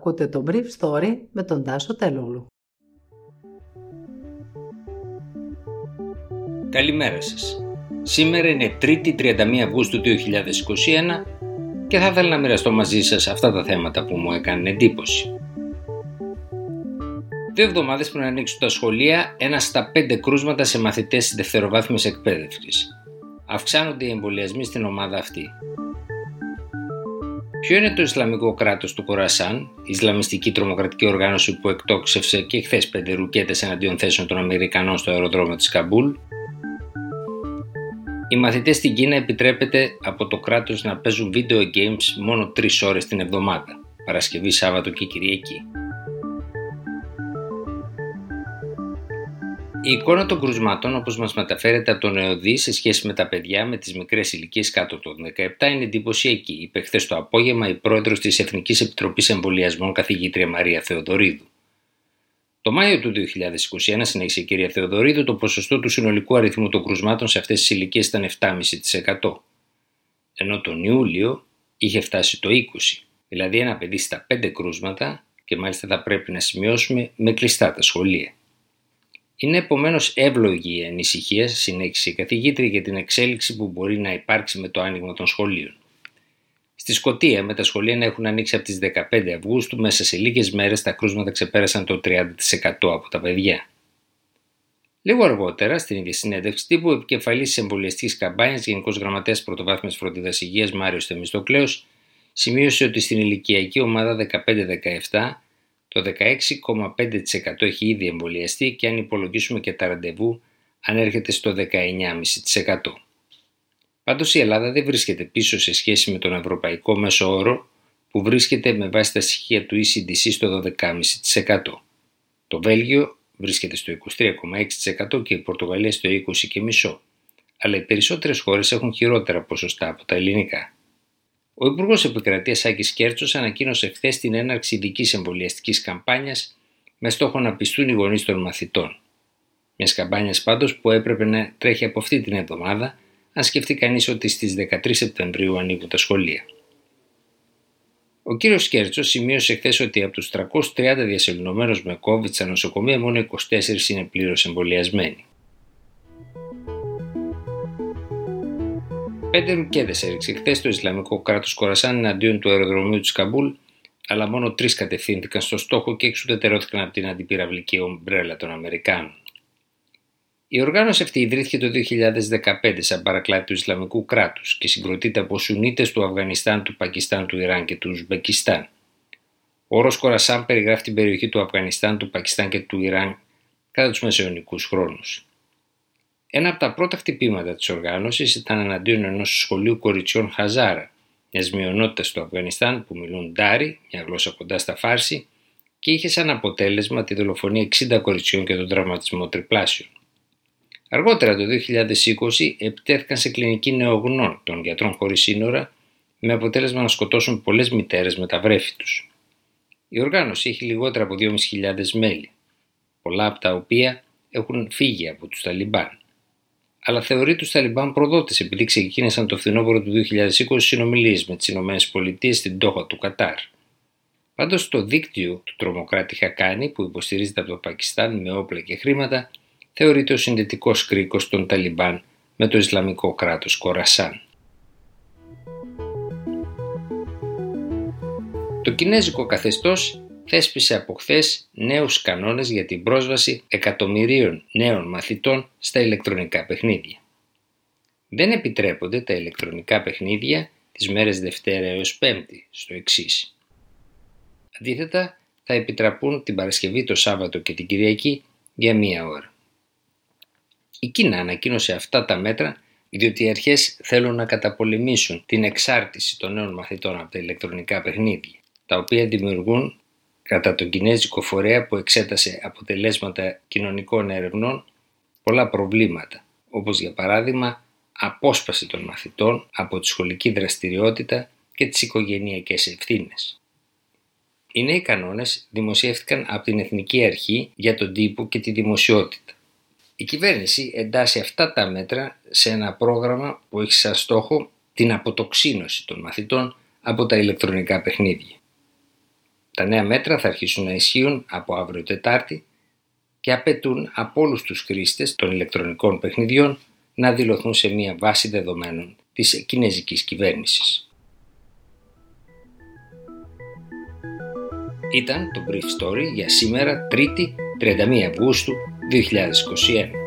Ακούτε το Brief Story με τον Τάσο Τελούλου. Καλημέρα σας. Σήμερα είναι 3η 31 Αυγούστου 2021 και θα ήθελα να μοιραστώ μαζί σας αυτά τα θέματα που μου έκανε εντύπωση. Δύο εβδομάδες πριν ανοίξουν τα σχολεία, ένα στα πέντε κρούσματα σε μαθητές της δευτεροβάθμιας εκπαίδευσης. Αυξάνονται οι εμβολιασμοί στην ομάδα αυτή. Ποιο είναι το Ισλαμικό κράτος του Κορασάν, η Ισλαμιστική τρομοκρατική οργάνωση που εκτόξευσε και χθες πέντε ρουκέτες εναντίον θέσεων των Αμερικανών στο αεροδρόμιο της Καμπούλ; Οι μαθητές στην Κίνα επιτρέπεται από το κράτος να παίζουν video games μόνο 3 ώρες την εβδομάδα, Παρασκευή, Σάββατο και Κυριακή. Η εικόνα των κρουσμάτων, όπως μας μεταφέρεται από τον ΕΟΔΗ σε σχέση με τα παιδιά με τις μικρές ηλικίες κάτω των 17, είναι εντυπωσιακή, είπε χθες το απόγευμα η πρόεδρος της Εθνικής Επιτροπής Εμβολιασμών, καθηγήτρια Μαρία Θεοδωρίδου. Το Μάιο του 2021, συνέχισε η κυρία Θεοδωρίδου, το ποσοστό του συνολικού αριθμού των κρουσμάτων σε αυτές τις ηλικίες ήταν 7,5%. Ενώ τον Ιούλιο είχε φτάσει το 20%, δηλαδή ένα παιδί στα 5 κρούσματα και μάλιστα θα πρέπει να σημειώσουμε με κλειστά τα σχολεία. Είναι επομένως εύλογη η ανησυχία, συνέχισε η καθηγήτρια, για την εξέλιξη που μπορεί να υπάρξει με το άνοιγμα των σχολείων. Στη Σκωτία, με τα σχολεία να έχουν ανοίξει από τις 15 Αυγούστου, μέσα σε λίγες μέρες τα κρούσματα ξεπέρασαν το 30% από τα παιδιά. Λίγο αργότερα, στην ίδια συνέντευξη τύπου, ο επικεφαλής της εμβολιαστικής καμπάνιας, Γενικός Γραμματέας Πρωτοβάθμιας Φροντίδας Υγείας Μάριος Θεμιστοκλέος, σημείωσε ότι στην ηλικιακή ομάδα 15-17 το 16,5% έχει ήδη εμβολιαστεί και αν υπολογίσουμε και τα ραντεβού ανέρχεται στο 19,5%. Πάντως η Ελλάδα δεν βρίσκεται πίσω σε σχέση με τον ευρωπαϊκό μέσο όρο που βρίσκεται με βάση τα στοιχεία του ECDC στο 12,5%. Το Βέλγιο βρίσκεται στο 23,6% και η Πορτογαλία στο 20,5%. Αλλά οι περισσότερες χώρες έχουν χειρότερα ποσοστά από τα ελληνικά. Ο Υπουργός Επικρατείας Άκης Κέρτσος ανακοίνωσε χθες την έναρξη ειδικής εμβολιαστικής καμπάνιας με στόχο να πιστούν οι γονείς των μαθητών. Μιας καμπάνιας πάντως που έπρεπε να τρέχει από αυτή την εβδομάδα, αν σκεφτεί κανείς ότι στις 13 Σεπτεμβρίου ανοίγουν τα σχολεία. Ο κύριος Κέρτσος σημείωσε χθες ότι από τους 330 διασωληνωμένους με COVID στα νοσοκομεία μόνο 24 είναι πλήρως εμβολιασμένοι. Πέντε ρουκέτες έριξε χθες το Ισλαμικό κράτος Κορασάν εναντίον του αεροδρομίου της Καμπούλ, αλλά μόνο τρεις κατευθύνθηκαν στο στόχο και εξουδετερώθηκαν από την αντιπυραυλική ομπρέλα των Αμερικάνων. Η οργάνωση αυτή ιδρύθηκε το 2015 σαν παρακλάτη του Ισλαμικού κράτους και συγκροτείται από Σουνίτες του Αφγανιστάν, του Πακιστάν, του Ιράν και του Ουσμπεκιστάν. Ο όρος Κορασάν περιγράφει την περιοχή του Αφγανιστάν, του Πακιστάν και του Ιράν κατά τους μεσαιωνικούς χρόνους. Ένα από τα πρώτα χτυπήματα της οργάνωσης ήταν εναντίον ενός σχολείου κοριτσιών Χαζάρα, μιας μειονότητας στο Αφγανιστάν που μιλούν Ντάρι, μια γλώσσα κοντά στα Φάρση, και είχε σαν αποτέλεσμα τη δολοφονία 60 κοριτσιών και τον τραυματισμό τριπλάσιων. Αργότερα το 2020 επιτέθηκαν σε κλινική νεογνών των γιατρών χωρίς σύνορα με αποτέλεσμα να σκοτώσουν πολλές μητέρες με τα βρέφη τους. Η οργάνωση έχει λιγότερα από 2.500 μέλη, πολλά από τα οποία έχουν φύγει από τους Ταλιμπάν αλλά θεωρεί τους Ταλιμπάν προδότες επειδή ξεκίνησαν το φθινόπωρο του 2020 συνομιλίες με τις ΗΠΑ στην Τόχα του Κατάρ. Πάντως το δίκτυο του τρομοκράτη Χακάνη, που υποστηρίζεται από το Πακιστάν με όπλα και χρήματα, θεωρείται ο συνδετικός κρίκος των Ταλιμπάν με το Ισλαμικό κράτος Κορασάν. Το κινέζικο καθεστώς θέσπισε από χθες νέους κανόνες για την πρόσβαση εκατομμυρίων νέων μαθητών στα ηλεκτρονικά παιχνίδια. Δεν επιτρέπονται τα ηλεκτρονικά παιχνίδια τις μέρες Δευτέρα έως Πέμπτη στο εξής. Αντίθετα, θα επιτραπούν την Παρασκευή, το Σάββατο και την Κυριακή για μία ώρα. Η Κίνα ανακοίνωσε αυτά τα μέτρα διότι οι αρχές θέλουν να καταπολεμήσουν την εξάρτηση των νέων μαθητών από τα ηλεκτρονικά παιχνίδια, τα οποία δημιουργούν κατά τον Κινέζικο φορέα που εξέτασε αποτελέσματα κοινωνικών ερευνών πολλά προβλήματα, όπως για παράδειγμα απόσπαση των μαθητών από τη σχολική δραστηριότητα και τις οικογενειακές ευθύνες. Οι νέοι κανόνες δημοσιεύτηκαν από την Εθνική Αρχή για τον τύπο και τη δημοσιότητα. Η κυβέρνηση εντάσσει αυτά τα μέτρα σε ένα πρόγραμμα που έχει σαν στόχο την αποτοξίνωση των μαθητών από τα ηλεκτρονικά παιχνίδια. Τα νέα μέτρα θα αρχίσουν να ισχύουν από αύριο Τετάρτη και απαιτούν από όλους τους χρήστες των ηλεκτρονικών παιχνιδιών να δηλωθούν σε μια βάση δεδομένων της κινέζικης κυβέρνησης. Ήταν το Brief Story για σήμερα 3η 31 Αυγούστου 2021.